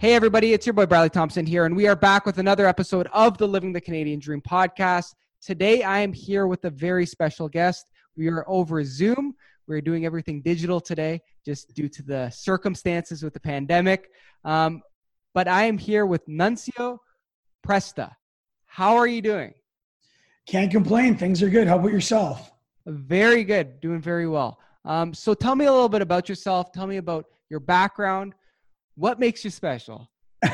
Hey, everybody, it's your boy Bradley Thompson here, and we are back with another episode of the Living the Canadian Dream podcast. Today, I am here with a very special guest. We are over Zoom. We're doing everything digital today just due to the circumstances with the pandemic. Um, but I am here with Nunzio Presta. How are you doing? Can't complain. Things are good. How about yourself? Very good. Doing very well. Um, so tell me a little bit about yourself. Tell me about your background. What makes you special?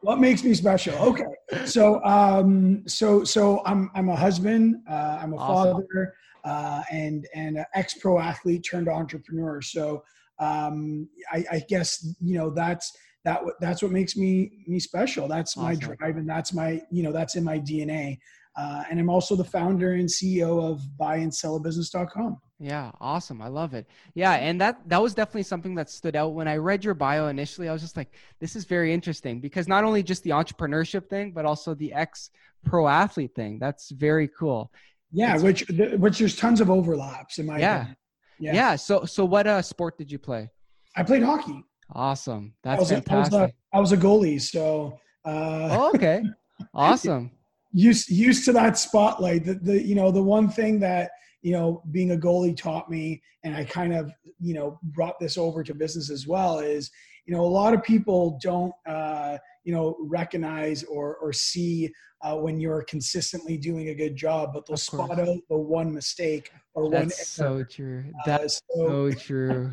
what makes me special? Okay, so um, so so I'm I'm a husband. Uh, I'm a awesome. father, uh, and and an ex pro athlete turned entrepreneur. So um, I, I guess you know that's that that's what makes me me special. That's awesome. my drive, and that's my you know that's in my DNA. Uh, and I'm also the founder and CEO of buyandsellabusiness.com. Yeah, awesome. I love it. Yeah, and that that was definitely something that stood out when I read your bio initially. I was just like, this is very interesting because not only just the entrepreneurship thing, but also the ex pro athlete thing. That's very cool. Yeah, which which there's tons of overlaps in my yeah. Opinion. Yeah. Yeah. So so what uh sport did you play? I played hockey. Awesome. That's I was, fantastic. I was, a, I was a goalie, so uh oh, okay. Awesome. used used to that spotlight. The, the you know the one thing that you know being a goalie taught me, and I kind of you know brought this over to business as well. Is you know a lot of people don't uh, you know recognize or or see uh, when you're consistently doing a good job, but they'll spot out the one mistake or That's one. so true. That's uh, so, so true.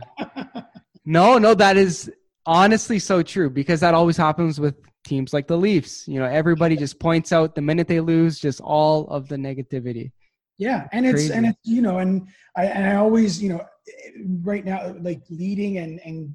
no, no, that is honestly so true because that always happens with teams like the Leafs. You know, everybody just points out the minute they lose, just all of the negativity. Yeah, and it's Crazy. and it's you know, and I and I always you know, right now like leading and and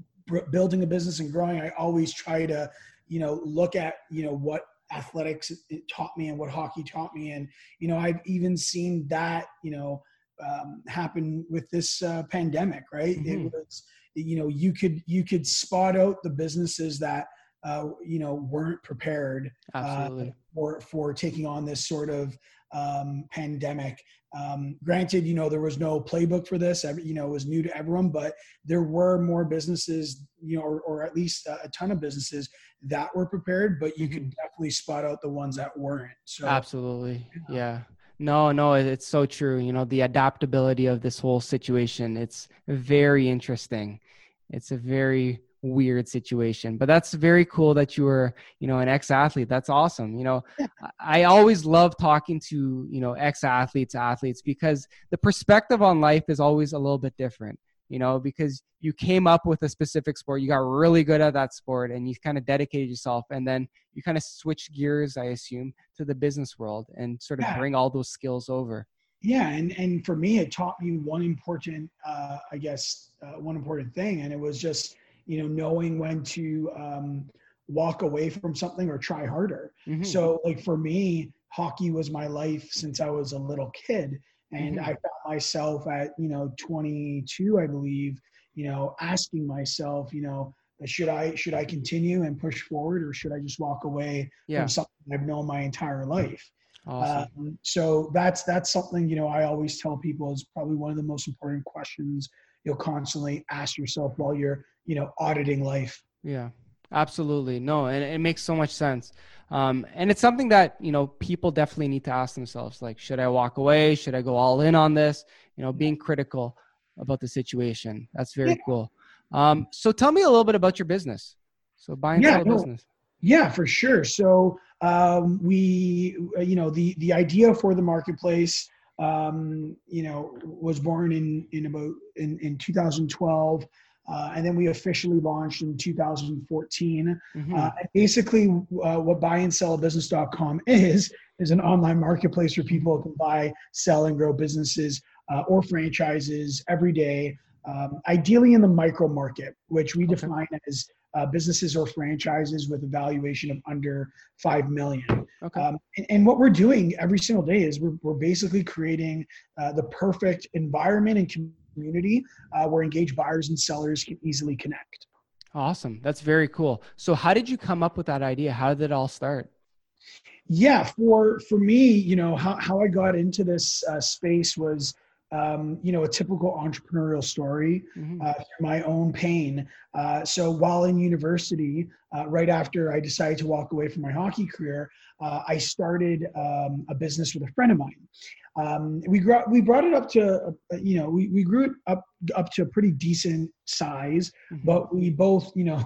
building a business and growing, I always try to you know look at you know what athletics taught me and what hockey taught me, and you know I've even seen that you know um, happen with this uh, pandemic. Right, mm-hmm. it was you know you could you could spot out the businesses that uh, you know weren't prepared uh, for for taking on this sort of um, pandemic. Um, granted, you know there was no playbook for this. You know it was new to everyone, but there were more businesses, you know, or, or at least a, a, ton of businesses that were prepared. But you mm-hmm. could definitely spot out the ones that weren't. So absolutely, yeah. No, no, it's so true. You know, the adaptability of this whole situation, it's very interesting. It's a very weird situation but that's very cool that you were you know an ex-athlete that's awesome you know yeah. i always love talking to you know ex-athletes athletes because the perspective on life is always a little bit different you know because you came up with a specific sport you got really good at that sport and you kind of dedicated yourself and then you kind of switched gears i assume to the business world and sort of yeah. bring all those skills over yeah and and for me it taught me one important uh i guess uh, one important thing and it was just you know knowing when to um, walk away from something or try harder mm-hmm. so like for me hockey was my life since i was a little kid and mm-hmm. i found myself at you know 22 i believe you know asking myself you know should i should i continue and push forward or should i just walk away yeah. from something i've known my entire life awesome. Um, so that's that's something you know i always tell people is probably one of the most important questions you'll constantly ask yourself while you're you know auditing life. Yeah absolutely. No and it makes so much sense. Um, and it's something that you know people definitely need to ask themselves like should i walk away? Should i go all in on this? You know being critical about the situation. That's very yeah. cool. Um, so tell me a little bit about your business. So buying yeah, no, business. Yeah for sure. So um, we you know the the idea for the marketplace um, you know was born in in about in, in 2012 uh, and then we officially launched in 2014. Mm-hmm. Uh, basically, uh, what buyandsellabusiness.com is is an online marketplace where people can buy, sell, and grow businesses uh, or franchises every day. Um, ideally, in the micro market, which we okay. define as uh, businesses or franchises with a valuation of under five million. Okay. Um, and, and, what we're doing every single day is we're, we're basically creating uh, the perfect environment and community uh, where engaged buyers and sellers can easily connect. Awesome. That's very cool. So how did you come up with that idea? How did it all start? Yeah, for for me, you know, how, how I got into this uh, space was um, you know, a typical entrepreneurial story mm-hmm. uh, through my own pain. Uh, so while in university, uh, right after I decided to walk away from my hockey career, uh, I started um, a business with a friend of mine. Um, we grew, we brought it up to, uh, you know, we, we grew it up up to a pretty decent size, mm-hmm. but we both, you know,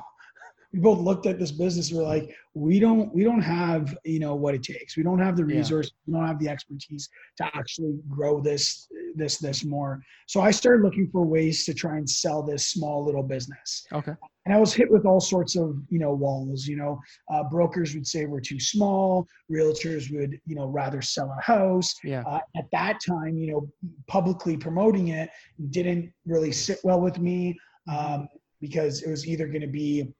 we both looked at this business and we're like we don't we don't have you know what it takes. We don't have the resources yeah. we don't have the expertise to actually grow this this this more. So i started looking for ways to try and sell this small little business. Okay. And i was hit with all sorts of you know walls you know. Uh, brokers would say we're too small realtors would you know rather sell a house. Yeah. Uh, at that time you know publicly promoting it didn't really sit well with me mm-hmm. um, because it was either going to be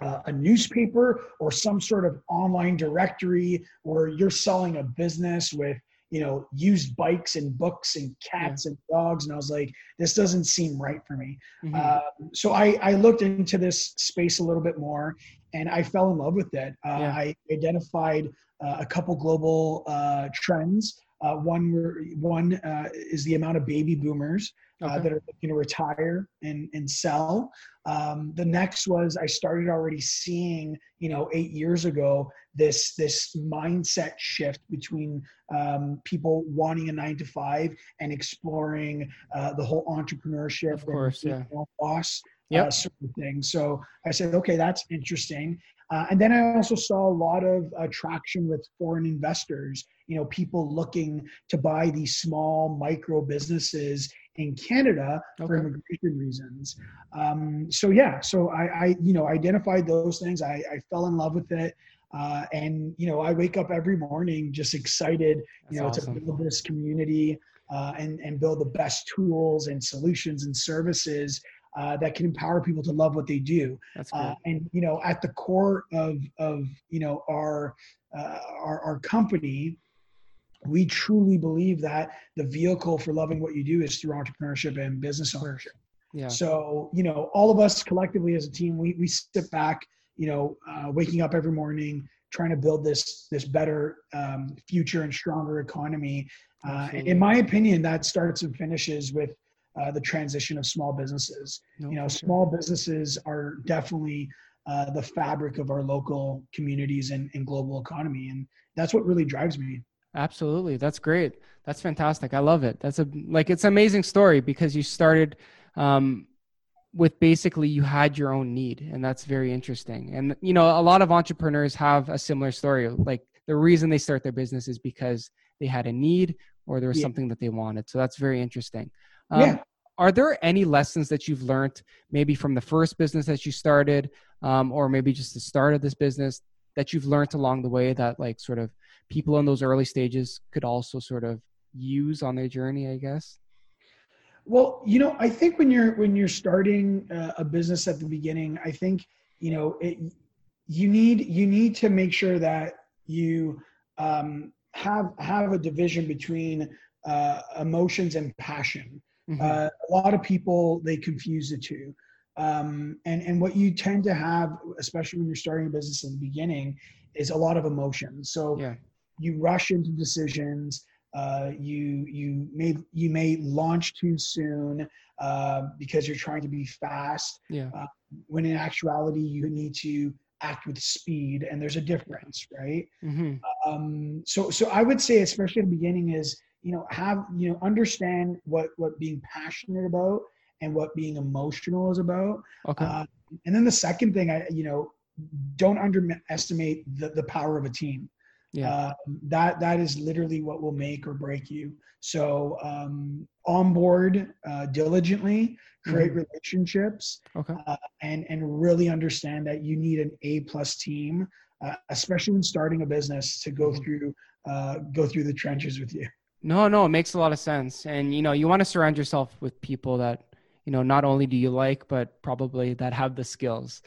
uh, a newspaper or some sort of online directory where you're selling a business with you know used bikes and books and cats yeah. and dogs and i was like this doesn't seem right for me mm-hmm. uh, so I, I looked into this space a little bit more and i fell in love with it uh, yeah. i identified uh, a couple global uh, trends uh, one one uh, is the amount of baby boomers uh, okay. that are looking to retire and and sell. Um, the next was I started already seeing, you know, eight years ago this this mindset shift between um, people wanting a nine to five and exploring uh, the whole entrepreneurship, of course, yeah, boss yep. uh, sort of thing. So I said, okay, that's interesting. Uh, and then I also saw a lot of attraction with foreign investors, you know, people looking to buy these small micro businesses in Canada okay. for immigration reasons. Um, so yeah, so I, I, you know, identified those things. I, I fell in love with it. Uh, and you know, I wake up every morning just excited, you know, awesome. to build this community uh, and and build the best tools and solutions and services uh, that can empower people to love what they do. Uh, and you know, at the core of of you know our uh, our, our company, we truly believe that the vehicle for loving what you do is through entrepreneurship and business ownership. Yeah. So you know, all of us collectively as a team, we we sit back, you know, uh, waking up every morning, trying to build this this better um, future and stronger economy. Uh, in my opinion, that starts and finishes with uh, the transition of small businesses. No, you know, small businesses are definitely uh, the fabric of our local communities and, and global economy, and that's what really drives me. Absolutely, that's great. That's fantastic. I love it. That's a like it's an amazing story because you started um, with basically you had your own need, and that's very interesting. And you know, a lot of entrepreneurs have a similar story. Like the reason they start their business is because they had a need or there was yeah. something that they wanted. So that's very interesting. Um, yeah. Are there any lessons that you've learned, maybe from the first business that you started, um, or maybe just the start of this business, that you've learned along the way that, like, sort of people in those early stages could also sort of use on their journey? I guess. Well, you know, I think when you're when you're starting uh, a business at the beginning, I think you know it, you need you need to make sure that you um, have have a division between uh, emotions and passion. Mm-hmm. Uh, a lot of people they confuse the two, um, and and what you tend to have, especially when you're starting a business in the beginning, is a lot of emotions. So yeah. You rush into decisions. Uh, you you may you may launch too soon uh, because you're trying to be fast. Yeah. Uh, when in actuality, you need to act with speed, and there's a difference, right? Mm-hmm. Um, so so I would say, especially at the beginning, is you know have you know understand what what being passionate about and what being emotional is about okay uh, and then the second thing i you know don't underestimate the, the power of a team yeah uh, that that is literally what will make or break you so um onboard uh, diligently create mm-hmm. relationships okay uh, and and really understand that you need an a plus team uh, especially when starting a business to go mm-hmm. through uh, go through the trenches with you no, no, it makes a lot of sense. And you know, you want to surround yourself with people that, you know, not only do you like, but probably that have the skills.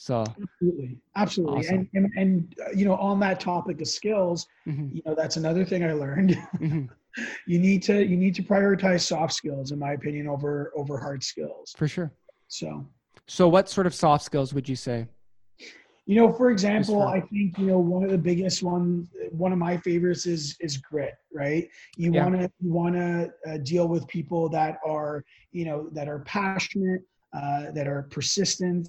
So absolutely, absolutely, awesome. and, and and uh, you know, on that topic of skills, mm-hmm. you know, that's another thing I learned. Mm-hmm. you need to you need to prioritize soft skills, in my opinion, over over hard skills. For sure. So. So, what sort of soft skills would you say? You know, for example, I think you know one of the biggest one, one of my favorites is is grit. Right? You yeah. want to you want to uh, deal with people that are you know that are passionate, uh, that are persistent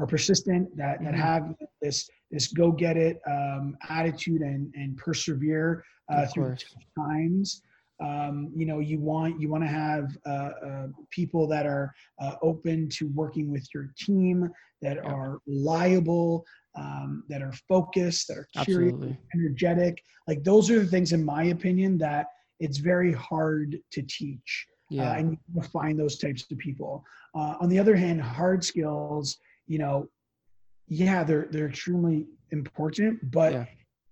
or persistent, that that mm-hmm. have this this go get it um, attitude and and persevere uh, through times. Um, you know, you want you want to have uh, uh, people that are uh, open to working with your team, that yeah. are reliable, um, that are focused, that are curious, Absolutely. energetic. Like those are the things, in my opinion, that it's very hard to teach. Uh, yeah, and you find those types of people. Uh, on the other hand, hard skills, you know, yeah, they're they're extremely important, but yeah.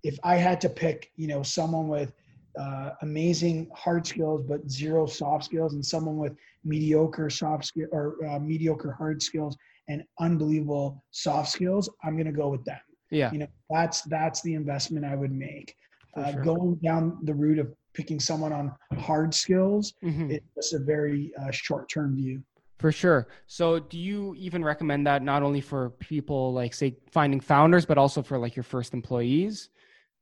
if I had to pick, you know, someone with uh, amazing hard skills but zero soft skills, and someone with mediocre soft skill or uh, mediocre hard skills and unbelievable soft skills, I'm going to go with them. Yeah, you know that's that's the investment I would make. Uh, sure. Going down the route of picking someone on hard skills, mm-hmm. it's a very uh, short term view. For sure. So, do you even recommend that not only for people like say finding founders, but also for like your first employees?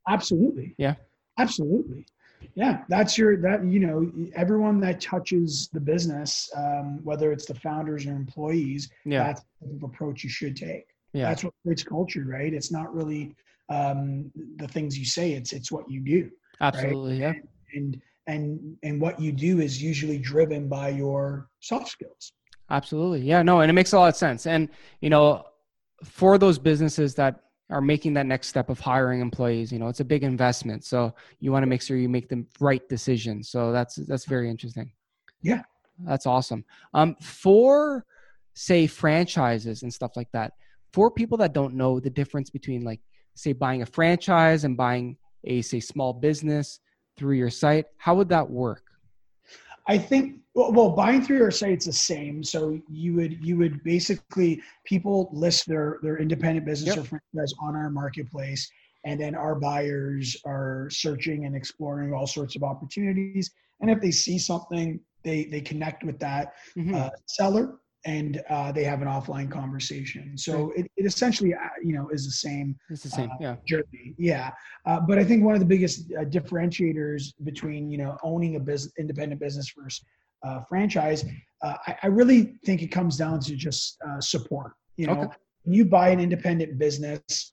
Absolutely. Yeah. Absolutely. Yeah, that's your that you know everyone that touches the business, um, whether it's the founders or employees, yeah. that's the approach you should take. Yeah, that's what creates culture, right? It's not really um, the things you say; it's it's what you do. Absolutely, right? yeah. And, and and and what you do is usually driven by your soft skills. Absolutely, yeah, no, and it makes a lot of sense. And you know, for those businesses that are making that next step of hiring employees you know it's a big investment. So you want to make sure you make the right decision. So that's that's very interesting. Yeah. That's awesome. Um for say franchises and stuff like that for people that don't know the difference between like say buying a franchise and buying a say small business through your site how would that work I think well, well, buying through our site it's the same. So you would you would basically people list their their independent business yep. or franchise on our marketplace, and then our buyers are searching and exploring all sorts of opportunities. And if they see something, they they connect with that mm-hmm. uh, seller and uh, they have an offline conversation. So it, it essentially, uh, you know, is the same. It's the same, uh, yeah. Journey, yeah. Uh, but I think one of the biggest uh, differentiators between you know owning a business, independent business versus uh, franchise, I, I, really think it comes down to just support. You know, okay. when you buy an independent business,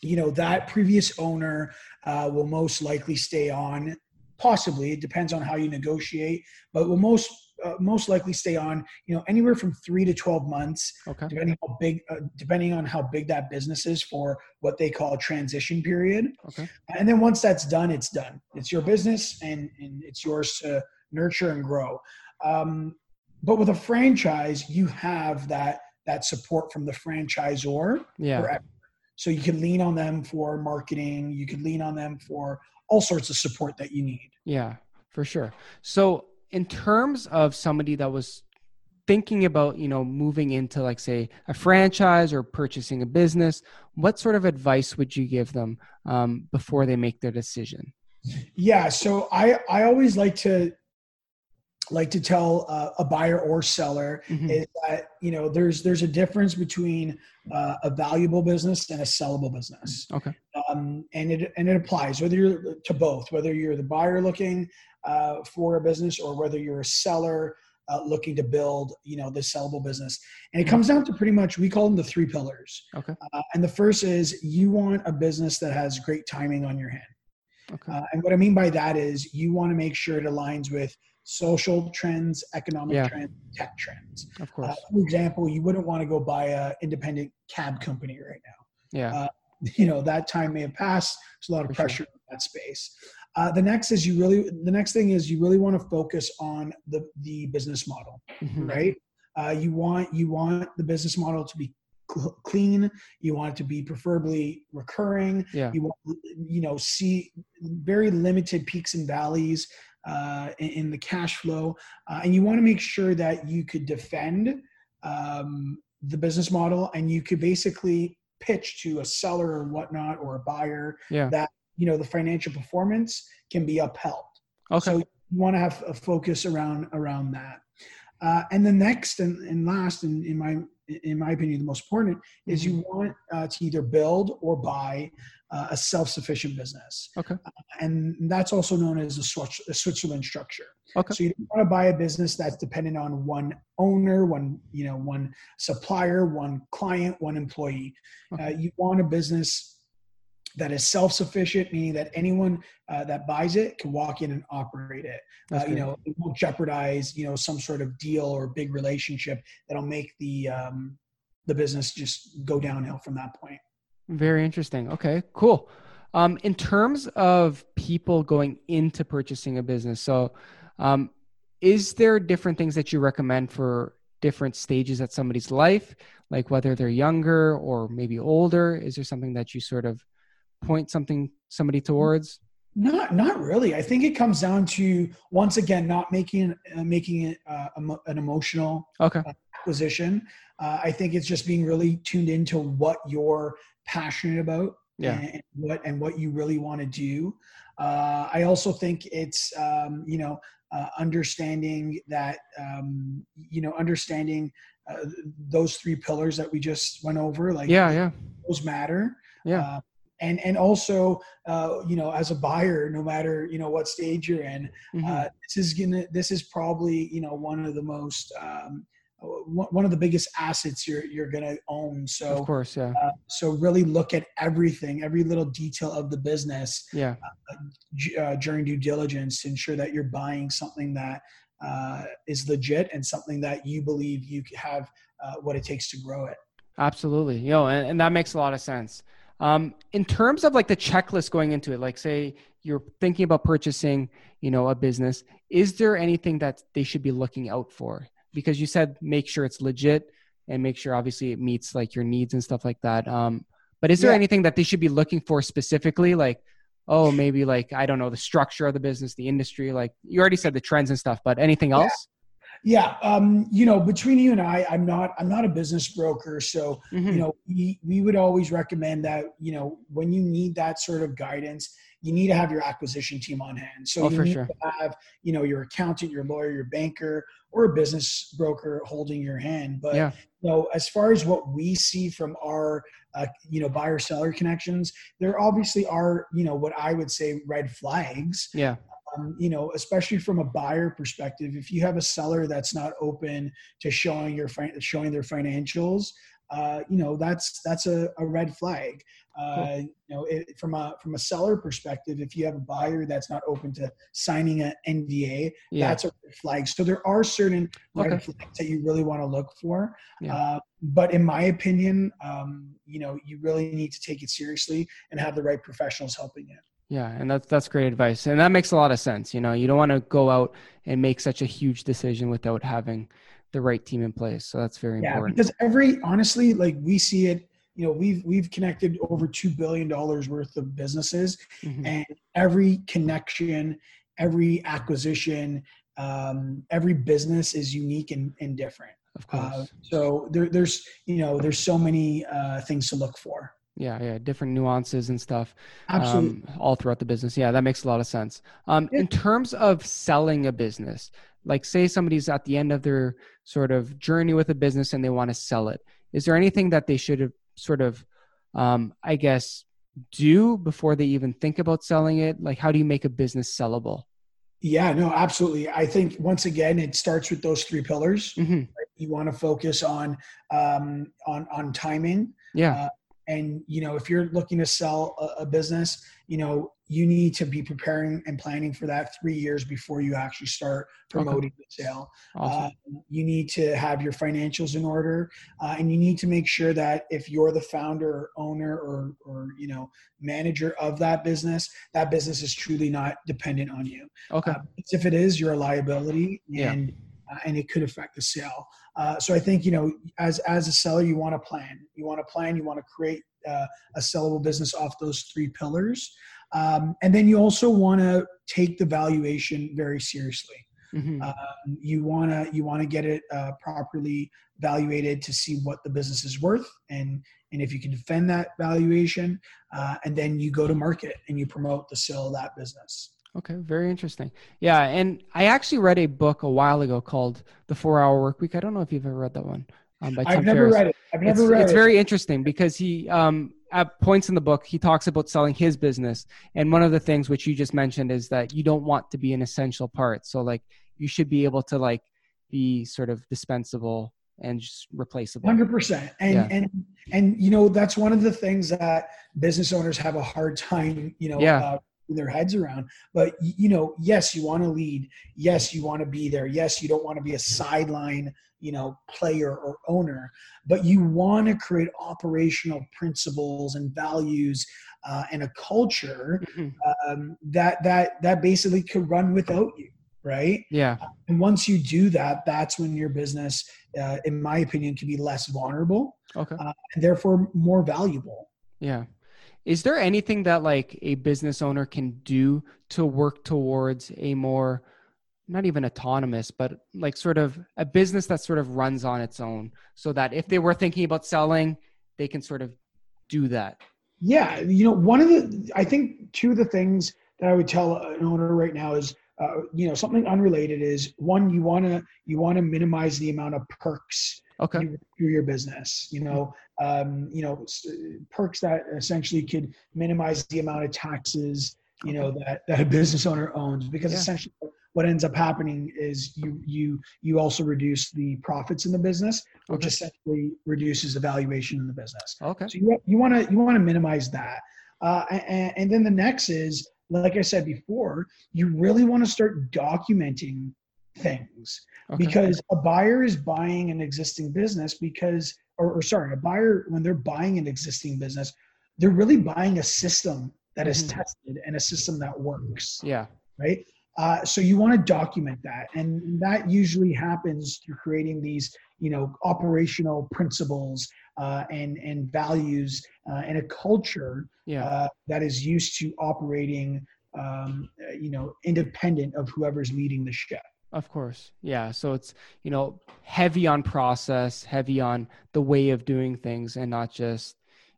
you know that previous owner will most likely stay on. Possibly, it depends on how you negotiate, but will most uh, most likely stay on you know anywhere from three to 12 months okay. depending how big uh, depending on how big that business is for what they call a transition period. Okay. and then once that's done it's done. It's your business and, and it's yours to nurture and grow. Um, but with a franchise you have that that support from the franchisor yeah. forever. so you can lean on them for marketing. You can lean on them for all sorts of support that you need. Yeah for sure. So in terms of somebody that was thinking about you know moving into like say a franchise or purchasing a business what sort of advice would you give them um, before they make their decision? Yeah so i i always like to like to tell uh, a buyer or seller mm-hmm. is that you know there's there's a difference between uh, a valuable business and a sellable business. Okay. Um, and it and it applies whether you're to both whether you're the buyer looking uh, for a business or whether you're a seller uh, looking to build you know this sellable business. And it comes down to pretty much we call them the three pillars. Okay. Uh, and the first is you want a business that has great timing on your hand. Okay. Uh, and what i mean by that is you want to make sure it aligns with social trends economic yeah. trends tech trends. Of course. uh, for example you wouldn't want to go buy a independent cab company right now. Yeah. Uh, you know that time may have passed. There's a lot of for pressure sure. in that space uh, the next is you really the next thing is you really want to focus on the the business model, mm-hmm. right? Uh, you want you want the business model to be cl- clean. You want it to be preferably recurring. Yeah. You want you know see very limited peaks and valleys uh, in, in, the cash flow, uh, and you want to make sure that you could defend um, the business model and you could basically pitch to a seller or whatnot or a buyer yeah. that you know the financial performance can be upheld. Okay. So you want to have a focus around around that. Uh, and the next and, and last in, in my in my opinion, the most important is you mm-hmm. want uh, to either build or buy uh, a self-sufficient business. Okay. Uh, and that's also known as a, Switch, a Switzerland structure. Okay. So you don't want to buy a business that's dependent on one owner, one you know, one supplier, one client, one employee. Okay. Uh, you want a business that is self-sufficient, meaning that anyone uh, that buys it can walk in and operate it. Uh, you know, it won't jeopardize you know some sort of deal or big relationship that'll make the um, the business just go downhill from that point. Very interesting. Okay, cool. Um, in terms of people going into purchasing a business, so um, is there different things that you recommend for different stages at somebody's life, like whether they're younger or maybe older? Is there something that you sort of point something somebody towards? Not, not really. I think it comes down to once again not making uh, making it uh, an emotional okay. acquisition. Uh, I think it's just being really tuned into what you're passionate about yeah. and what and what you really want to do. Uh, I also think it's um, you know uh, understanding that um, you know understanding uh, those three pillars that we just went over. Like yeah, yeah, those matter. Yeah. Uh, and and also uh, you know as a buyer no matter you know what stage you're in mm-hmm. uh, this is gonna this is probably you know one of the most um, one of the biggest assets you're you're gonna own. So of course, yeah. Uh, so really look at everything, every little detail of the business. Yeah. Uh, uh, during due diligence to ensure that you're buying something that uh, is legit and something that you believe you have uh, what it takes to grow it. Absolutely, you know, and, and that makes a lot of sense. Um, in terms of like the checklist going into it, like say you're thinking about purchasing, you know, a business, is there anything that they should be looking out for? because you said make sure it's legit and make sure obviously it meets like your needs and stuff like that. Um, but is there yeah. anything that they should be looking for specifically? Like, oh, maybe like I don't know the structure of the business, the industry. Like you already said the trends and stuff, but anything else? Yeah, um, you know, between you and I, I'm not I'm not a business broker, so mm-hmm. you know, we we would always recommend that you know when you need that sort of guidance, you need to have your acquisition team on hand. So oh, you need sure. to have you know your accountant, your lawyer, your banker, or a business broker holding your hand. But yeah. you know, as far as what we see from our uh, you know buyer seller connections, there obviously are you know what I would say red flags. Yeah um, you know, especially from a buyer perspective, if you have a seller that's not open to showing your showing their financials, uh, you know, that's that's a, a red flag. Uh, cool. You know, it, from a from a seller perspective, if you have a buyer that's not open to signing an NDA, yeah. that's a red flag. So there are certain red okay. flags that you really want to look for. Yeah. Uh, but in my opinion, um, you know, you really need to take it seriously and have the right professionals helping you. Yeah, and that's that's great advice, and that makes a lot of sense. You know, you don't want to go out and make such a huge decision without having the right team in place. So that's very yeah, important. because every honestly, like we see it. You know, we've we've connected over two billion dollars worth of businesses, mm-hmm. and every connection, every acquisition, um, every business is unique and, and different. Of course. Uh, so there, there's you know there's so many uh, things to look for yeah yeah different nuances and stuff Absolutely. Um, all throughout the business yeah that makes a lot of sense um, yeah. in terms of selling a business like say somebody's at the end of their sort of journey with a business and they want to sell it is there anything that they should have sort of um, i guess do before they even think about selling it like how do you make a business sellable yeah no absolutely i think once again it starts with those three pillars mm-hmm. right? you want to focus on um, on on timing yeah uh, and you know if you're looking to sell a, a, business you know you need to be preparing and planning for that three years before you actually start promoting okay. the sale awesome. uh, you need to have your financials in order uh, and you need to make sure that if you're the founder or owner or, or you know manager of that business that business is truly not dependent on you okay uh, if it is you're a liability and yeah uh, and it could affect the sale. Uh, so I think you know, as as a seller, you want to plan. You want to plan. You want to create uh, a sellable business off those three pillars, um, and then you also want to take the valuation very seriously. Mm-hmm. Um, you want to you want to get it uh, properly valuated to see what the business is worth, and and if you can defend that valuation, uh, and then you go to market and you promote the sale of that business. Okay, very interesting. Yeah, and I actually read a book a while ago called The Four Hour Work Week. I don't know if you've ever read that one. um, by I've never Ferriss. read it. I've never it's, read it's it. very interesting because he um, at points in the book he talks about selling his business, and one of the things which you just mentioned is that you don't want to be an essential part. So like you should be able to like be sort of dispensable and just replaceable. Hundred percent. And yeah. and and you know that's one of the things that business owners have a hard time, you know, yeah. Uh, their heads around. But you know, yes, you want to lead. Yes, you want to be there. Yes, you don't want to be a sideline, you know, player or owner. But you want to create operational principles and values uh, and a culture mm-hmm. um, that that that basically could run without you right? Yeah. And once you do that, that's when your business, uh, in my opinion, can be less vulnerable. Okay. Uh, and therefore more valuable. Yeah. Is there anything that like a business owner can do to work towards a more not even autonomous, but like sort of a business that sort of runs on its own so that if they were thinking about selling, they can sort of do that? Yeah. You know, one of the, I think two of the things that I would tell an owner right now is uh, you know something unrelated is one you want to you want to minimize the amount of perks okay. through your business you know um, you know perks that essentially could minimize the amount of taxes you know that, that a business owner owns because yeah. essentially what ends up happening is you you you also reduce the profits in the business which okay. essentially reduces the valuation in the business. Okay. So you, you want to you want to minimize that. Uh, and, and then the next is like I said before, you really want to start documenting things okay. because a buyer is buying an existing business because, or, or, sorry, a buyer, when they're buying an existing business, they're really buying a system that is mm-hmm. tested and a system that works. Yeah. Right. Uh, so you want to document that, and that usually happens through creating these, you know, operational principles uh, and and values uh, and a culture yeah. Uh, that is used to operating, um, you know, independent of whoever's leading the ship. Of course, yeah. So it's you know heavy on process, heavy on the way of doing things, and not just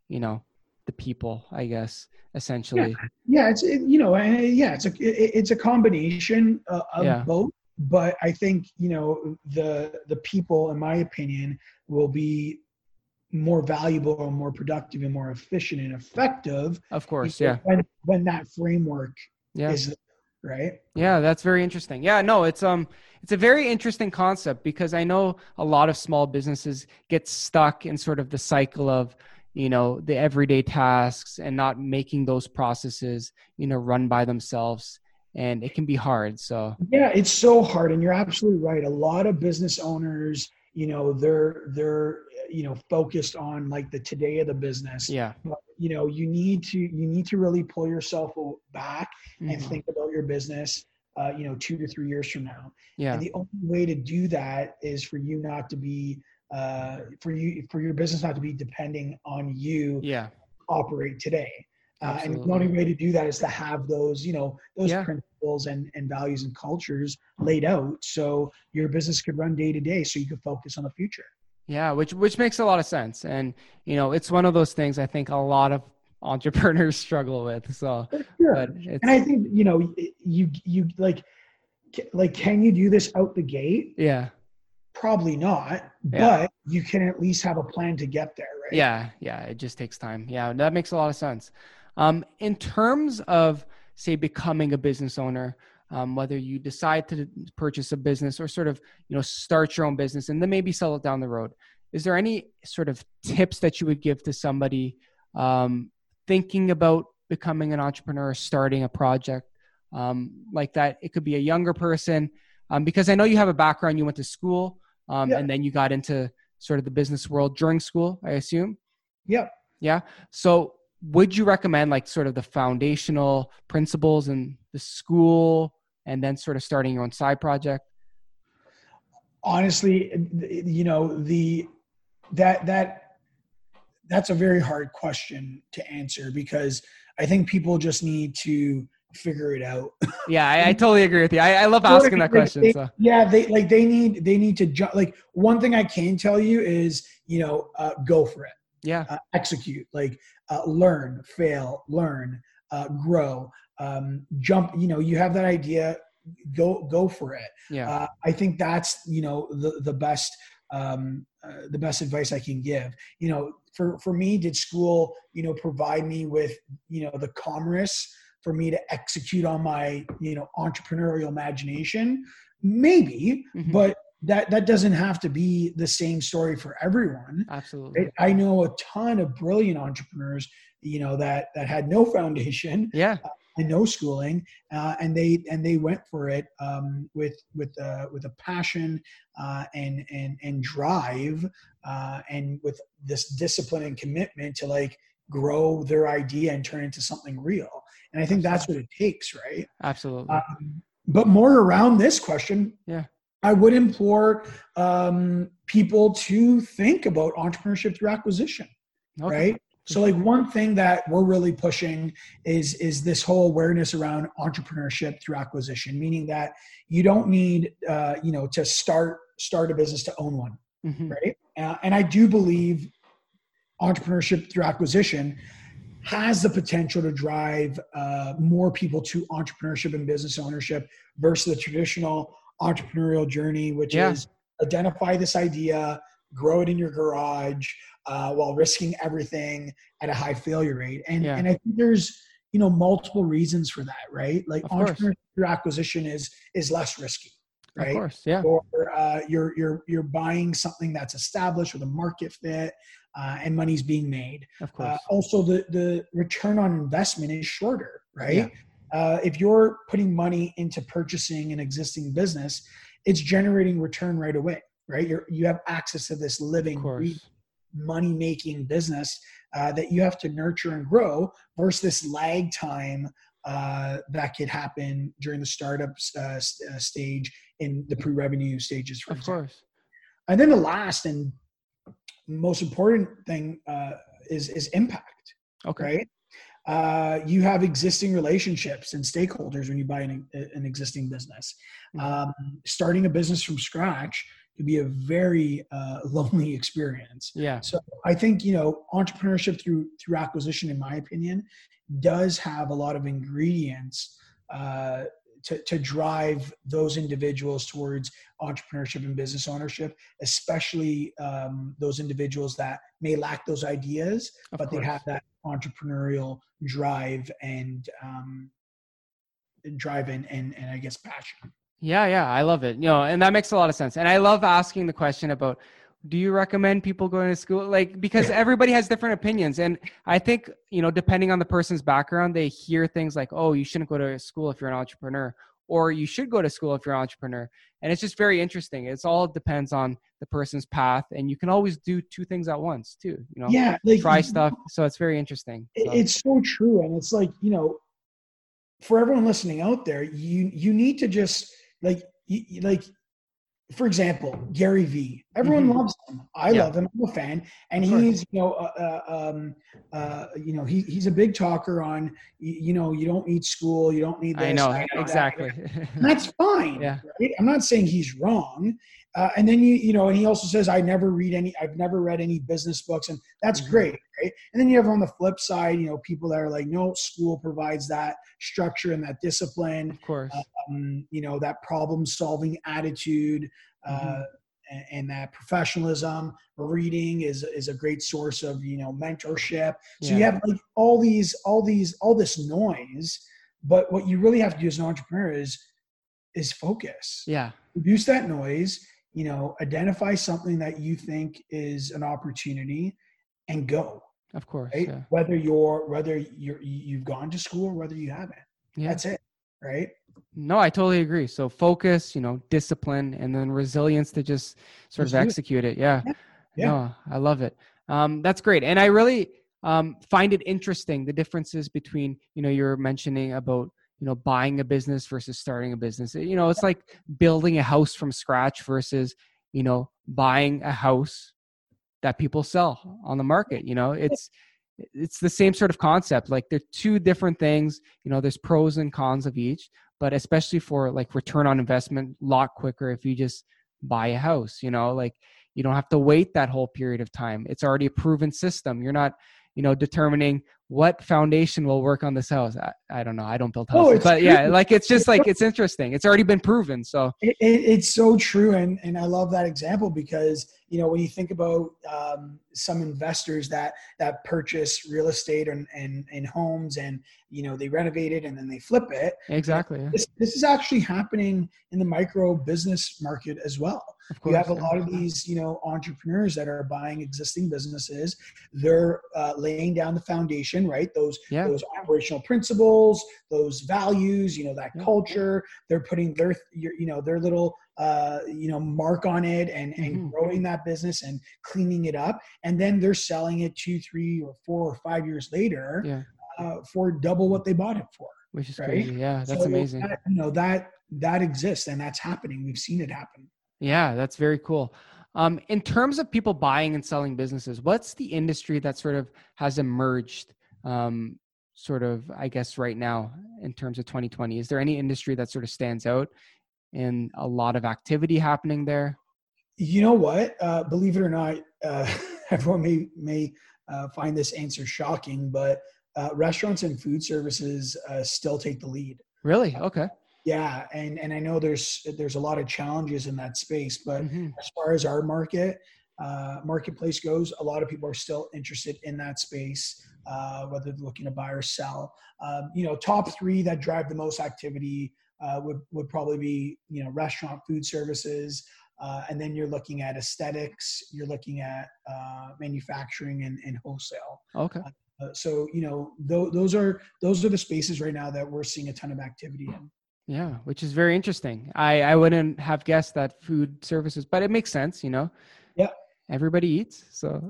you know the people. I guess essentially. Yeah, yeah it's it, you know, yeah, it's a it, it's a combination uh, of yeah. both. But I think you know the the people, in my opinion, will be more valuable and more productive and more efficient and effective. Of course, yeah. When when that framework yeah. is right. Yeah, that's very interesting. Yeah, no, it's um it's a very interesting concept because I know a lot of small businesses get stuck in sort of the cycle of you know the everyday tasks and not making those processes you know run by themselves and it can be hard so yeah it's so hard and you're absolutely right a lot of business owners you know they're they're you know focused on like the today of the business. Yeah. But, you know you need to you need to really pull yourself back mm-hmm. and think about your business uh, you know two to three years from now. Yeah. And the only way to do that is for you not to be uh, for you for your business not to be depending on you yeah. operate today. Uh, and the only way to do that is to have those you know those yeah. principles and, and values and cultures laid out so your business could run day to day so you could focus on the future yeah, which which makes a lot of sense, and you know, it's one of those things I think a lot of entrepreneurs struggle with. So, sure. and I think you know, you you like like can you do this out the gate? Yeah, probably not, yeah. but you can at least have a plan to get there, right? Yeah, yeah, it just takes time. Yeah, that makes a lot of sense. Um, in terms of say becoming a business owner, um, whether you decide to purchase a business or sort of you know start your own business and then maybe sell it down the road. Is there any sort of tips that you would give to somebody um, thinking about becoming an entrepreneur starting a project um, like that? It could be a younger person um, because i know you have a background. You went to school um, yeah. and then you got into sort of the business world during school i assume? Yeah. Yeah? So would you recommend like sort of the foundational principles and the school and then sort of starting your own side project? Honestly, you know, the that that that's a very hard question to answer because I think people just need to figure it out. yeah, I, I, totally agree with you. I, I love asking that question. They, so. Yeah, they like they need they need to jump. Like one thing I can tell you is you know uh, go for it. Yeah, uh, execute. Like uh, learn, fail, learn, uh, grow um, jump you know you have that idea go go for it yeah uh, i think that's you know the the best um, uh, the best advice I can give. You know, for for me, did school you know provide me with you know the commerce for me to execute on my you know entrepreneurial imagination? Maybe, mm-hmm. but that that doesn't have to be the same story for everyone. Absolutely. I know a ton of brilliant entrepreneurs, you know, that that had no foundation. Yeah. Uh, and no schooling, uh, and they and they went for it um, with with uh, with a passion uh, and and and drive, uh, and with this discipline and commitment to like grow their idea and turn into something real. And I think that's what it takes, right? Absolutely. Um, but more around this question, yeah, I would implore um, people to think about entrepreneurship through acquisition, okay. right? So like one thing that we're really pushing is is this whole awareness around entrepreneurship through acquisition, meaning that you don't need uh, you know to start start a business to own one, mm-hmm. right? Uh, and I do believe entrepreneurship through acquisition has the potential to drive uh, more people to entrepreneurship and business ownership versus the traditional entrepreneurial journey, which yeah. is identify this idea, grow it in your garage, uh, while risking everything at a high failure rate. And yeah. and I think there's you know multiple reasons for that, right? Like of entrepreneurship acquisition is is less risky, right? Of course, yeah. Or uh, you're you're you're buying something that's established with a market fit. Uh, and money's being made. Of uh, course. also, the the return on investment is shorter, right? Yeah. Uh, if you're putting money into purchasing an existing business, it's generating return right away, right? You're, you have access to this living, money making business uh, that you have to nurture and grow versus this lag time uh, that could happen during the startup uh, uh, stage in the pre-revenue stages of example. course and then the last and most important thing uh, is is impact okay right uh, you have existing relationships and stakeholders when you buy an, an existing business. Mm-hmm. Um, starting a business from scratch can be a very uh, lonely experience. Yeah. So I think you know entrepreneurship through through acquisition, in my opinion, does have a lot of ingredients uh, to to drive those individuals towards entrepreneurship and business ownership, especially um, those individuals that may lack those ideas, of but course. they have that entrepreneurial drive and um, drive and, and and I guess passion. Yeah, yeah, I love it. You know, and that makes a lot of sense. And I love asking the question about do you recommend people going to school like because everybody has different opinions and i think you know depending on the person's background they hear things like oh you shouldn't go to school if you're an entrepreneur or you should go to school if you're an entrepreneur and it's just very interesting it's all depends on the person's path and you can always do two things at once too you know yeah like, try stuff so it's very interesting so. it's so true and it's like you know for everyone listening out there you you need to just like like for example, Gary Vee. Everyone mm-hmm. loves him. I yeah. love him. I'm a fan, and he's you know uh, uh, um, uh, you know he, he's a big talker on you, you, know you don't need school, you don't need. This, I know exactly. that's fine. Yeah. Right? I'm not saying he's wrong, uh, and then you you know, and he also says, "I never read any. I've never read any business books," and that's mm-hmm. great, right? And then you have on the flip side, you know, people that are like, "No, school provides that structure and that discipline." Of course, um, you know, that problem-solving attitude. Uh, mm-hmm. And, and that professionalism, reading is is a great source of you know mentorship. So yeah. you have like all these, all these, all this noise. But what you really have to do as an entrepreneur is is focus. Yeah. Reduce that noise you know identify something that you think is an opportunity and go of course right? yeah. whether you're whether you're you've gone to school or whether you haven't yeah. that's it right no i totally agree so focus you know discipline and then resilience to just sort of execute it, it. Yeah. yeah. yeah no i love it um that's great and i really um find it interesting the differences between you know you're mentioning about you know buying a business versus starting a business. You know it's like building a house from scratch versus you know buying a house that people sell on the market you know? It's it's the same sort of concept like they're two different things you know there's pros and cons of each but especially for like return on investment a lot quicker if you just buy a house you know? Like you don't have to wait that whole period of time. It's already a proven system. You're not you know determining what foundation will work on this house? I, I don't know. I don't build oh, houses, oh, but yeah, like it's just like it's interesting. It's already been proven. So it, it, it's so true, and and I love that example because you know when you think about um, some investors that that purchase real estate and and, and homes and you know they renovate it and then they flip it. Exactly. This, this is actually happening in the micro business market as well. You have a lot of these, you know, entrepreneurs that are buying existing businesses. They're uh, laying down the foundation, right? Those yeah. those operational principles, those values, you know, that yeah. culture. They're putting their, you know, their little, uh, you know, mark on it and and mm-hmm. growing that business and cleaning it up, and then they're selling it two, three, or four or five years later yeah. uh, for double what they bought it for. Which is right? crazy. Yeah, that's so amazing. That, you know that that exists and that's happening. We've seen it happen. Yeah, that's very cool. Um, in terms of people buying and selling businesses, what's the industry that sort of has emerged, um, sort of, I guess, right now in terms of 2020? Is there any industry that sort of stands out in a lot of activity happening there? You know what? Uh, believe it or not, uh, everyone may may uh, find this answer shocking, but uh, restaurants and food services uh, still take the lead. Really? Okay. Yeah, and and I know there's there's a lot of challenges in that space, but mm-hmm. as far as our market uh, marketplace goes, a lot of people are still interested in that space, uh, whether they're looking to buy or sell. Um, you know, top three that drive the most activity uh, would would probably be you know restaurant, food services, uh, and then you're looking at aesthetics, you're looking at uh, manufacturing and, and wholesale. Okay. Uh, so you know th- those are those are the spaces right now that we're seeing a ton of activity in. Yeah, which is very interesting. I I wouldn't have guessed that food services, but it makes sense, you know. Yeah. Everybody eats, so.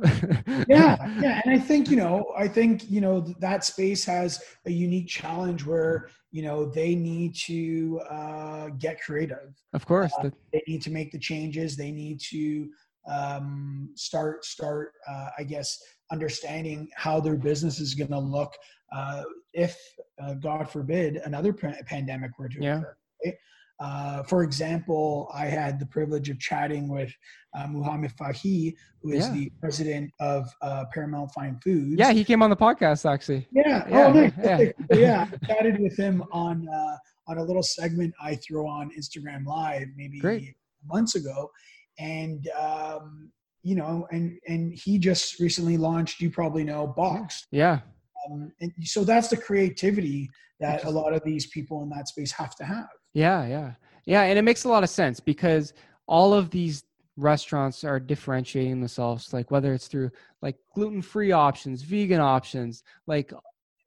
yeah, yeah, and I think you know, I think you know that space has a unique challenge where you know they need to uh, get creative. Of course, uh, they need to make the changes. They need to um, start start, uh, I guess, understanding how their business is going to look uh, if, uh, God forbid, another pandemic were to yeah. occur. Right? Uh, for example, I had the privilege of chatting with uh, Muhammad Fakih, who is yeah. the president of uh, Paramount Fine Foods. Yeah, he came on the podcast actually. Yeah, yeah, oh, nice. yeah. yeah. I chatted with him on uh, on a little segment I threw on Instagram Live maybe Great. months ago, and um, you know, and and he just recently launched. You probably know Box. Yeah. Um, and so that's the creativity that a lot of these people in that space have to have. Yeah, yeah, yeah, and it makes a lot of sense because all of these restaurants are differentiating themselves, like whether it's through like gluten-free options, vegan options, like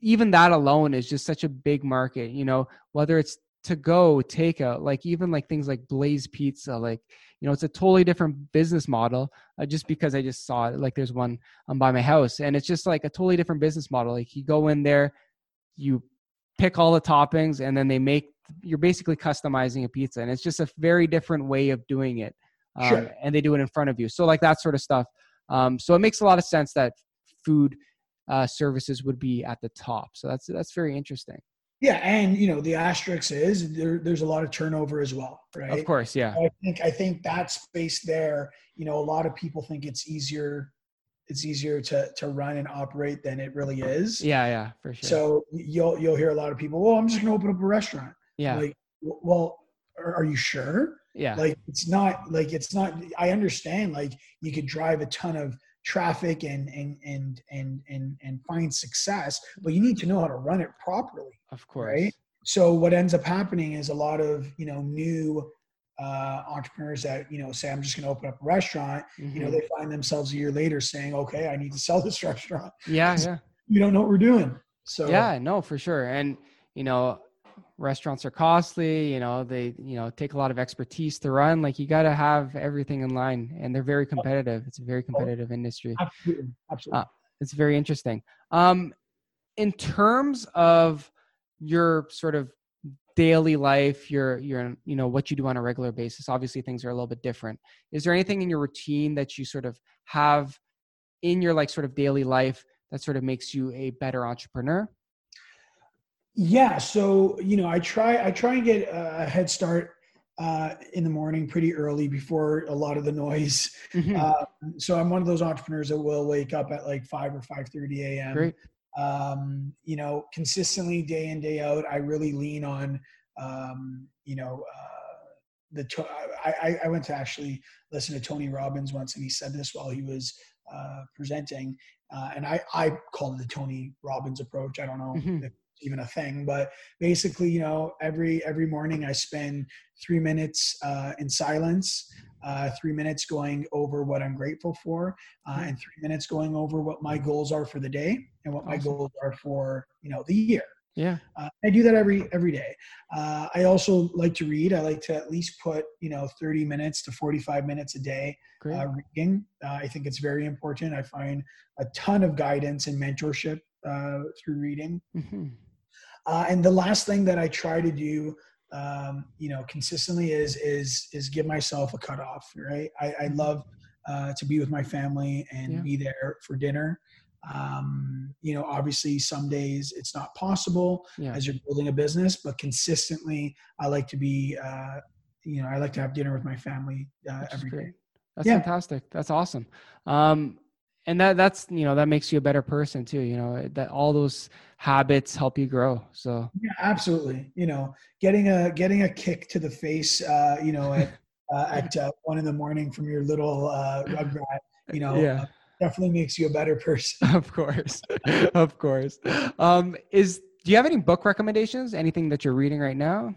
even that alone is just such a big market. You know, whether it's to go takeout, like even like things like Blaze Pizza, like you know it's a totally different business model uh, just because i just saw it like there's one um, by my house and it's just like a totally different business model like you go in there you pick all the toppings and then they make you're basically customizing a pizza and it's just a very different way of doing it um, sure. and they do it in front of you so like that sort of stuff um, so it makes a lot of sense that food uh, services would be at the top so that's that's very interesting yeah, and you know the asterisk is there, there's a lot of turnover as well, right? Of course, yeah. I think I think that space there, you know, a lot of people think it's easier it's easier to to run and operate than it really is. Yeah, yeah, for sure. So you'll you'll hear a lot of people, well, I'm just going to open up a restaurant. Yeah. Like, well, are, are you sure? Yeah. Like it's not like it's not. I understand. Like you could drive a ton of traffic and and and and and and find success but you need to know how to run it properly of course. right? So what ends up happening is a lot of you know new uh, entrepreneurs that you know say i'm just going to open up a restaurant mm-hmm. you know mm-hmm. they find themselves a year later saying okay i need to sell this restaurant. Yeah yeah. you don't know what we're doing. So yeah no for sure. And you know restaurants are costly you know they you know take a lot of expertise to run like you got to have everything in line and they're very competitive. It's a very competitive industry. Absolutely. Absolutely. Uh, it's very interesting. Um in terms of your sort of daily life your your you know what you do on a regular basis obviously things are a little bit different. Is there anything in your routine that you sort of have in your like sort of daily life that sort of makes you a better entrepreneur yeah, so you know, I try I try and get a head start uh, in the morning pretty early before a lot of the noise. Mm-hmm. Uh, so I'm one of those entrepreneurs that will wake up at like five or five thirty a.m. um, you know, consistently day in day out, I really lean on, um, you know, uh, the. To- I, I went to actually listen to Tony Robbins once, and he said this while he was uh, presenting, uh, and I I called it the Tony Robbins approach. I don't know mm-hmm. if even a thing, but basically, you know, every every morning I spend three minutes uh, in silence uh, three minutes going over what I'm grateful for, uh, and three minutes going over what my goals are for the day and what my goals are for you know the year. Yeah, uh, I do that every every day. Uh, I also like to read. I like to at least put you know 30 minutes to 45 minutes a day uh, reading. I think it's very important. I find a ton of guidance and mentorship through reading. Mm-hmm. And the last thing that I try to do um, you know, consistently is is is give myself a cutoff. Right. I, I mm-hmm. love uh, to be with my family and yeah. be there for dinner. Um, you know, obviously, some days it's not possible yeah. as you're building a business, but consistently, I like to be. Uh, you know, I like to have dinner with my family uh, every day. That's yeah. fantastic. That's awesome. Um, and that that's you know that makes you a better person too you know that all those habits help you grow so. Yeah absolutely you know getting a getting a kick to the face uh you know at uh, at uh, one in the morning from your little uh rugrat you know yeah. Uh, definitely makes you a better person. Of course of course. Um is do you have any book recommendations? Anything that you're reading right now?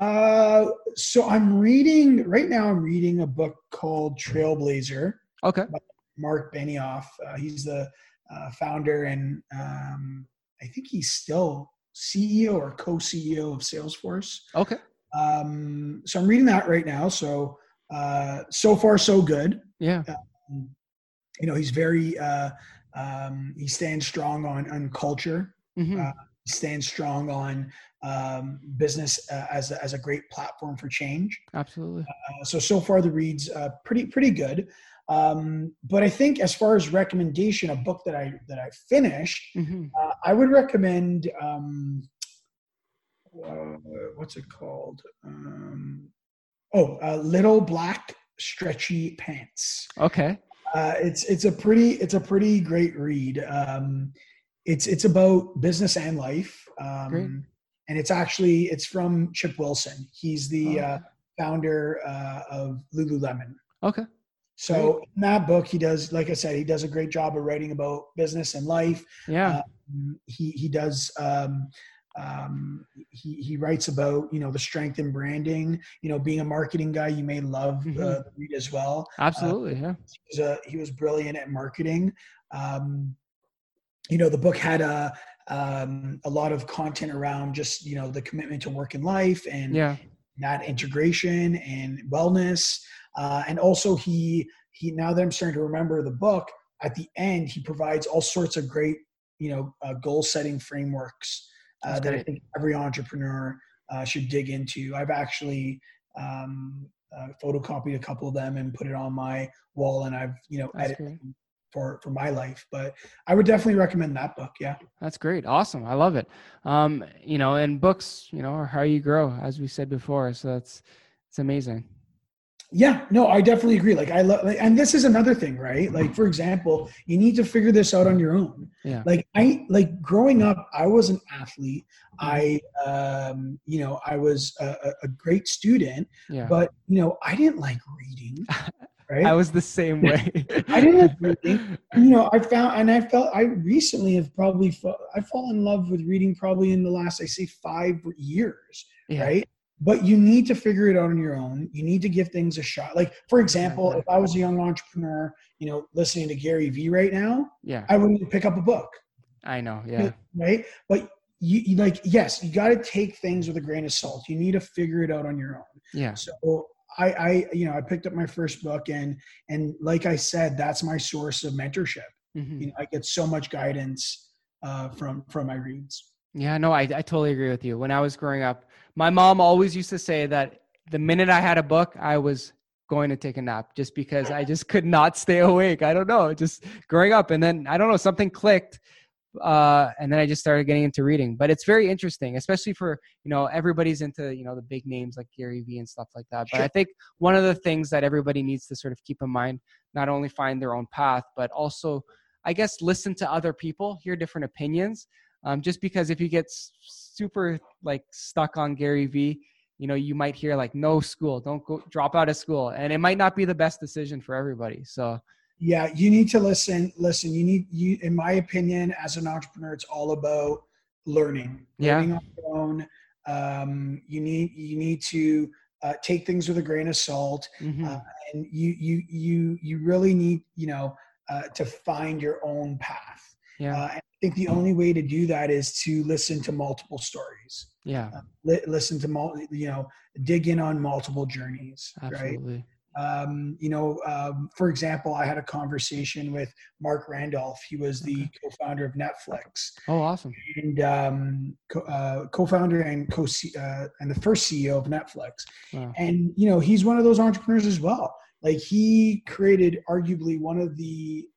Uh so i'm reading right now i'm reading a book called trailblazer. Okay Marc Benioff. Uh, he's the uh, founder and um, I think he's still CEO or co-CEO of Salesforce. Okay. Um, so I'm reading that right now. So uh, so far so good. Yeah. Um, you know, he's very uh, um, he stands strong on on culture. Mm-hmm. Uh, he stands strong on um, business uh, as a, as a great platform for change. Absolutely. Uh, so so far the reads uh, pretty pretty good. Um, but I think as far as recommendation, a book that I that I finished, mm-hmm. uh, I would recommend. Um, uh, what's it called? Um, oh, uh, Little Black Stretchy Pants. Okay. Uh, it's it's a pretty it's a pretty great read. Um, it's it's about business and life. Um, and it's actually it's from Chip Wilson. He's the oh. uh, founder uh, of Lululemon. Okay. So in that book, he does, like I said, he does a great job of writing about business and life. Yeah. Um, he he does. Um, um, he he writes about you know the strength in branding. You know, being a marketing guy, you may love mm-hmm. uh, read as well. Absolutely, uh, yeah. He was, a, he was brilliant at marketing. Um, you know, the book had a um, a lot of content around just you know the commitment to work and life and yeah. that integration and wellness. Uh, and also he he now that I'm starting to remember the book, at the end he provides all sorts of great you know uh, goal setting frameworks uh, that I think every entrepreneur uh, should dig into. I've actually um, uh, photocopied a couple of them and put it on my wall, and I've you know That's edited great. for for my life. But I would definitely recommend that book. Yeah, that's great, awesome, I love it. Um, you know, and books, you know, are how you grow, as we said before. So that's it's amazing. Yeah, no, I definitely agree. Like I love, like, and this is another thing, right? Like for example, you need to figure this out on your own. Yeah. Like I, like growing up, I was an athlete. I, um, you know, I was a, a great student. Yeah. But you know, I didn't like reading. Right. I was the same way. I didn't like reading. You know, I found, and I felt, I recently have probably, I fall in love with reading probably in the last, I say, five years. Yeah. Right but you need to figure it out on your own. You need to give things a shot. Like, for example, if I was a young entrepreneur, you know, listening to Gary Vee right now, yeah, I wouldn't pick up a book. I know, yeah. Right. But you, you like, yes, you got to take things with a grain of salt. You need to figure it out on your own. Yeah. So I, I, you know, I picked up my first book and, and like I said, that's my source of mentorship. Mm-hmm. You know, I get so much guidance uh, from, from my reads. Yeah, no, I, I totally agree with you. When I was growing up, my mom always used to say that the minute I had a book, I was going to take a nap just because I just could not stay awake. I don't know, just growing up. And then I don't know, something clicked. Uh, and then I just started getting into reading. But it's very interesting, especially for, you know, everybody's into, you know, the big names like Gary Vee and stuff like that. But I think one of the things that everybody needs to sort of keep in mind, not only find their own path, but also I guess listen to other people, hear different opinions. Um, just because if you get super like stuck on Gary Vee, you know, you might hear like no school, don't go drop out of school, and it might not be the best decision for everybody. So yeah, you need to listen. Listen, you need you. In my opinion, as an entrepreneur, it's all about learning. Yeah. On your own. Um, you need you need to uh, take things with a grain of salt, mm-hmm. uh, and you you you you really need you know uh, to find your own path. Yeah. Uh, I think the only way to do that is to listen to multiple stories. Yeah. Uh, li- listen to mul- you know dig in on multiple journeys. Absolutely. Right? Um, you know, um, for example, I had a conversation with Marc Randolph. He was the okay. co-founder of Netflix. Oh, awesome! And um, co- uh, co-founder and co uh, and the first CEO of Netflix. Wow. And you know, he's one of those entrepreneurs as well. Like he created arguably one of the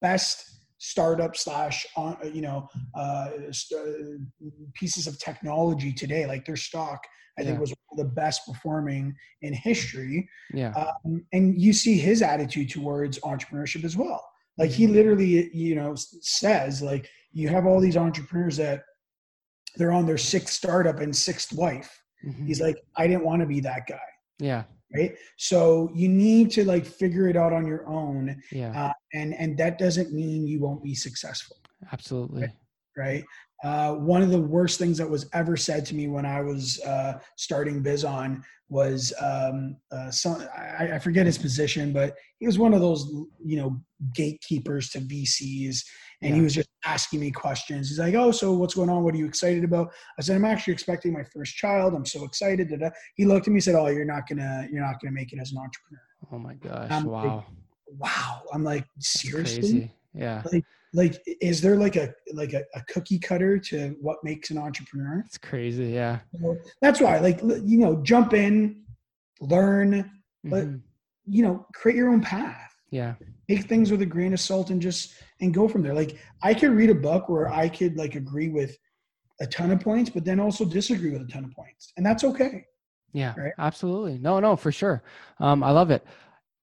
best startup slash uh, you know uh, st- pieces of technology today. Like their stock I yeah. think was one of the best performing in history. Yeah. Um, and you see his attitude towards entrepreneurship as well. Like he mm-hmm. literally, you know, says like you have all these entrepreneurs that they're on their sixth startup and sixth wife. Mm-hmm. He's like, I didn't want to be that guy. Yeah. Right. So you need to like figure it out on your own. Yeah. Uh, and and that doesn't mean you won't be successful. Absolutely. Right. right? Uh, one of the worst things that was ever said to me when I was uh, starting Bizon was um, uh, some, I, I, forget his position, but he was one of those you know gatekeepers to VCs, and yeah. he was just asking me questions. He's like, "Oh, so what's going on? What are you excited about?" I said, "I'm actually expecting my first child. I'm so excited." Da-da. He looked at me and said, "Oh, you're not gonna you're not gonna make it as an entrepreneur." Oh my gosh! wow. Like, wow. I'm like, seriously? Yeah. Like, like is there like a like a, a, cookie cutter to what makes an entrepreneur it's crazy yeah so that's why like you know jump in learn mm-hmm. but you know create your own path yeah take things with a grain of salt and just and go from there like i could read a book where i could like agree with a ton of points but then also disagree with a ton of points and that's okay yeah right? absolutely no no for sure um, i love it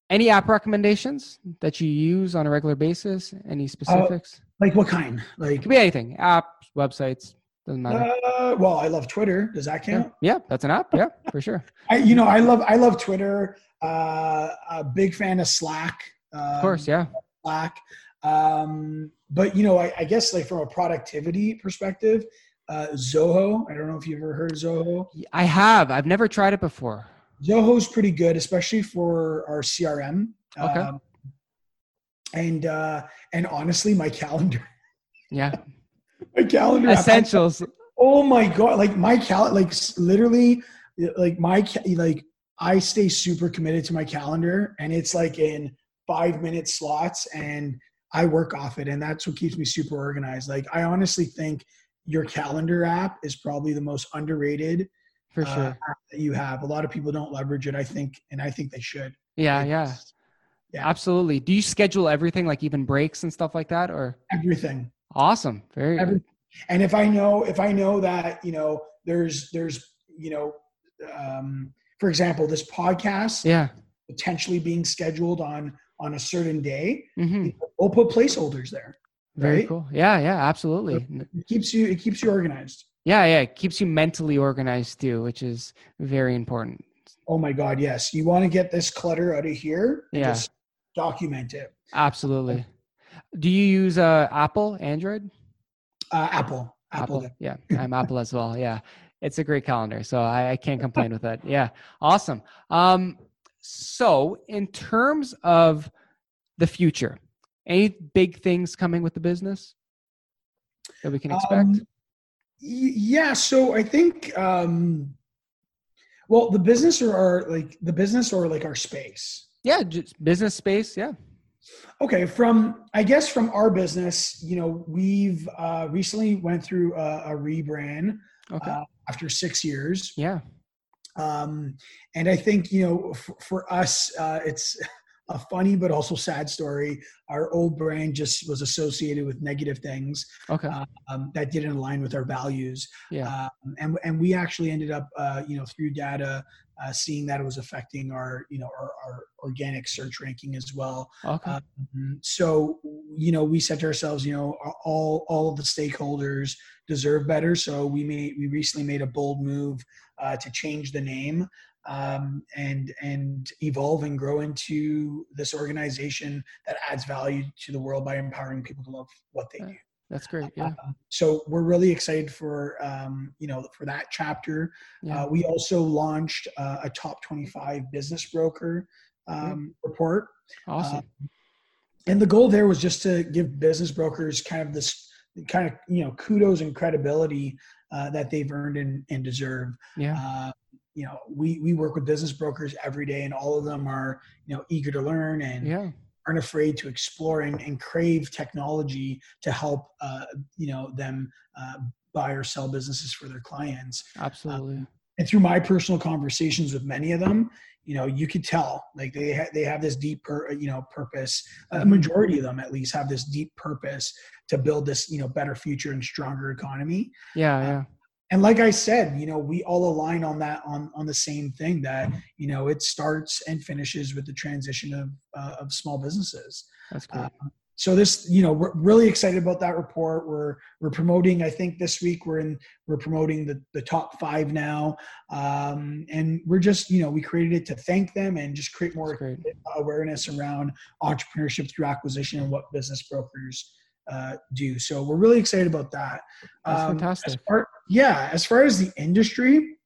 any app recommendations that you use on a regular basis? Any uh, specifics? Uh, like what kind? Like it could be anything. Apps, websites, doesn't matter. Uh, well, I love Twitter. Does that count? Yeah, yeah that's an app. Yeah, for sure. I, you know, I love I love Twitter. Uh, a big fan of Slack. Um, of course, yeah. Slack. Um, but you know, I, I guess like from a productivity perspective, uh, Zoho. I don't know if you've ever heard of Zoho. I have. I've never tried it before. Zoho's pretty good, especially for our CRM. Okay. Um, and uh, and honestly, my calendar. Yeah. my calendar. Essentials. oh my god! Like my cal, like literally, like my like I stay super committed to my calendar, and it's like in five minute slots, and I work off it, and that's what keeps me super organized. Like I honestly think your calendar app is probably the most underrated for uh, sure uh, that you have. A lot of people don't leverage it. I think, and I think they should. Yeah, it's, yeah, yeah, absolutely. Do you schedule everything, like even breaks and stuff like that, or everything? Awesome, very. And if I know, if I know that you know, there's, there's, you know, um, for example, this podcast, yeah, potentially being scheduled on on a certain day, mm-hmm. we'll put placeholders there. Very right? cool. Yeah, yeah, absolutely. It keeps you. It keeps you organized. Yeah, yeah, it keeps you mentally organized too, which is very important. Oh my God, yes. You want to get this clutter out of here? Yeah. Just document it. Absolutely. Do you use uh, Apple, Android? Uh, Apple. Apple. Apple. Yeah, I'm Apple as well. Yeah, it's a great calendar, so I, I can't complain with that. Yeah, awesome. Um, so in terms of the future, any big things coming with the business that we can expect? Um, yeah so i think um well the business or our like the business or like our space yeah just business space yeah okay from i guess from our business you know we've uh recently went through a, a rebrand okay. Uh, after six years yeah um and i think you know f- for us uh it's a funny but also sad story. Our old brand just was associated with negative things okay. um, that didn't align with our values. Yeah. Um, and, and we actually ended up, uh, you know, through data, uh, seeing that it was affecting our, you know, our, our organic search ranking as well. Okay. Um, so you know, we said to ourselves, you know, all all of the stakeholders deserve better. So we made we recently made a bold move uh, to change the name um, and and evolve and grow into this organization that adds value to the world by empowering people to love what they do. That's great. Yeah. Uh, so we're really excited for um, you know for that chapter. Yeah. Uh, we also launched uh, a top 25 business broker um, report. Awesome. Um, and the goal there was just to give business brokers kind of this kind of you know kudos and credibility uh, that they've earned and, and deserve. Yeah. Uh, you know, we we work with business brokers every day, and all of them are you know eager to learn and yeah. aren't afraid to explore and, and crave technology to help uh, you know them uh, buy or sell businesses for their clients. Absolutely. Um, and through my personal conversations with many of them, you know you could tell like they ha- they have this deep pur- you know purpose. A majority of them at least have this deep purpose to build this you know better future and stronger economy. Yeah uh, yeah. and like i said you know we all align on that on on the same thing that you know it starts and finishes with the transition of uh, of small businesses. That's great. uh, so this you know we're really excited about that report. We're we're promoting i think this week we're in we're promoting the, the top five now. Um, and we're just you know we created it to thank them and just create more awareness around entrepreneurship through acquisition and what business brokers uh, do. So we're really excited about that. That's um, fantastic. as far, yeah as far as the industry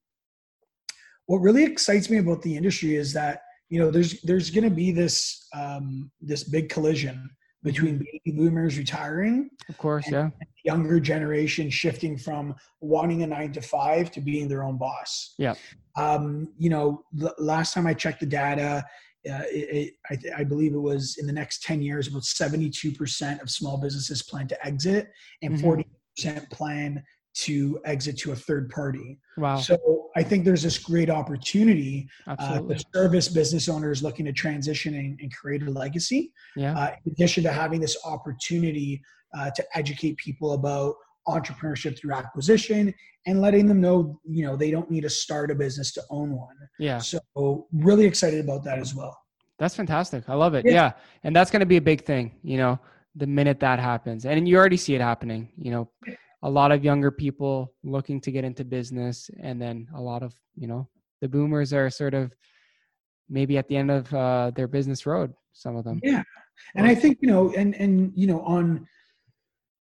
what really excites me about the industry is that you know there's there's going to be this um, this big collision between mm-hmm. baby boomers retiring of course yeah younger generation shifting from wanting a nine to five to being their own boss yeah um, you know the last time i checked the data uh, it, it, I, I, believe it was in the next 10 years about 72% of small businesses plan to exit and mm-hmm. 40% plan to exit to a third party. Wow. So I think there's this great opportunity uh, the service business owners looking to transition and, and create a legacy. Yeah. Uh, in addition to having this opportunity uh, to educate people about entrepreneurship through acquisition and letting them know, you know, they don't need to start a business to own one. Yeah. So really excited about that as well. That's fantastic. I love it. Yeah. yeah. And that's going to be a big thing, you know, the minute that happens. And you already see it happening, you know, a lot of younger people looking to get into business and then a lot of you know the boomers are sort of maybe at the end of uh, their business road some of them. Yeah. And i think you know and and you know on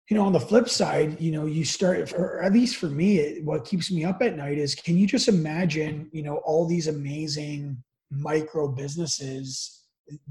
you know on the flip side you know you start or at least for me it, what keeps me up at night is can you just imagine you know all these amazing micro businesses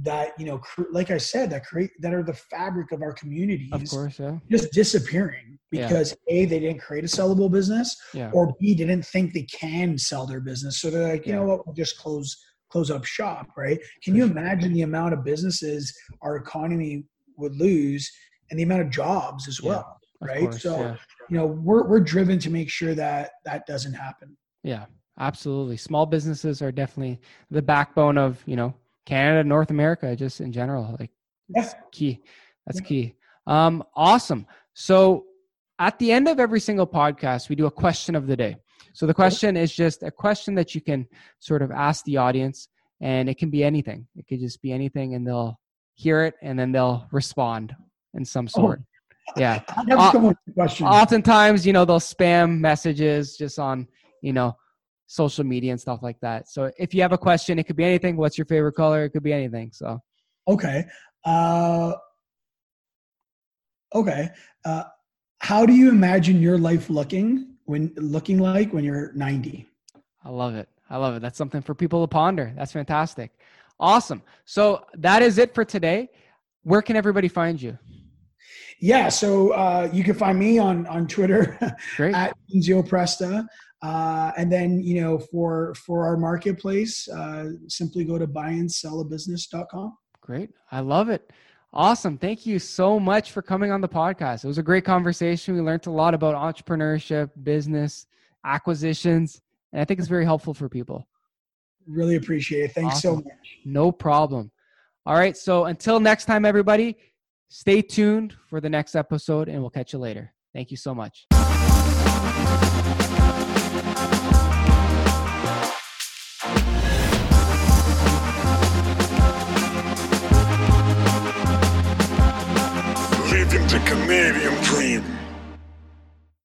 that you know cr- like i said that create that are the fabric of our communities of course yeah. just disappearing because yeah. a they didn't create a sellable business yeah. or b didn't think they can sell their business. So they're like you yeah. know what? We'll just close close up shop right? Can you imagine the amount of businesses our economy would lose and the amount of jobs as well right? course, so you know we're, we're driven to make sure that that doesn't happen. Yeah absolutely. Small businesses are definitely the backbone of you know Canada, North America, just in general. Like yeah. key. That's yeah. key. Um, awesome. So at the end of every single podcast, we do a question of the day. So the question is just a question that you can sort of ask the audience, and it can be anything. It could just be anything, and they'll hear it and then they'll respond in some oh. sort. Oh. Yeah. Uh, oftentimes, you know, they'll spam messages just on, you know, social media and stuff like that. So if you have a question, it could be anything. What's your favorite color? It could be anything. So okay. Uh, okay. Uh, how do you imagine your life looking when looking like when you're 90? I love it. I love it. That's something for people to ponder. That's fantastic. Awesome. So that is it for today. Where can everybody find you? Yeah, so uh, you can find me on on Twitter at Zio Presta. Uh, and then, you know, for for our marketplace, uh, simply go to buyandsellabusiness.com. Great. I love it. Awesome. Thank you so much for coming on the podcast. It was a great conversation. We learned a lot about entrepreneurship, business, acquisitions, and I think it's very helpful for people. Really appreciate it. Thanks awesome. so much. No problem. All right. So until next time, everybody, stay tuned for the next episode and we'll catch you later. Thank you so much. a medium dream.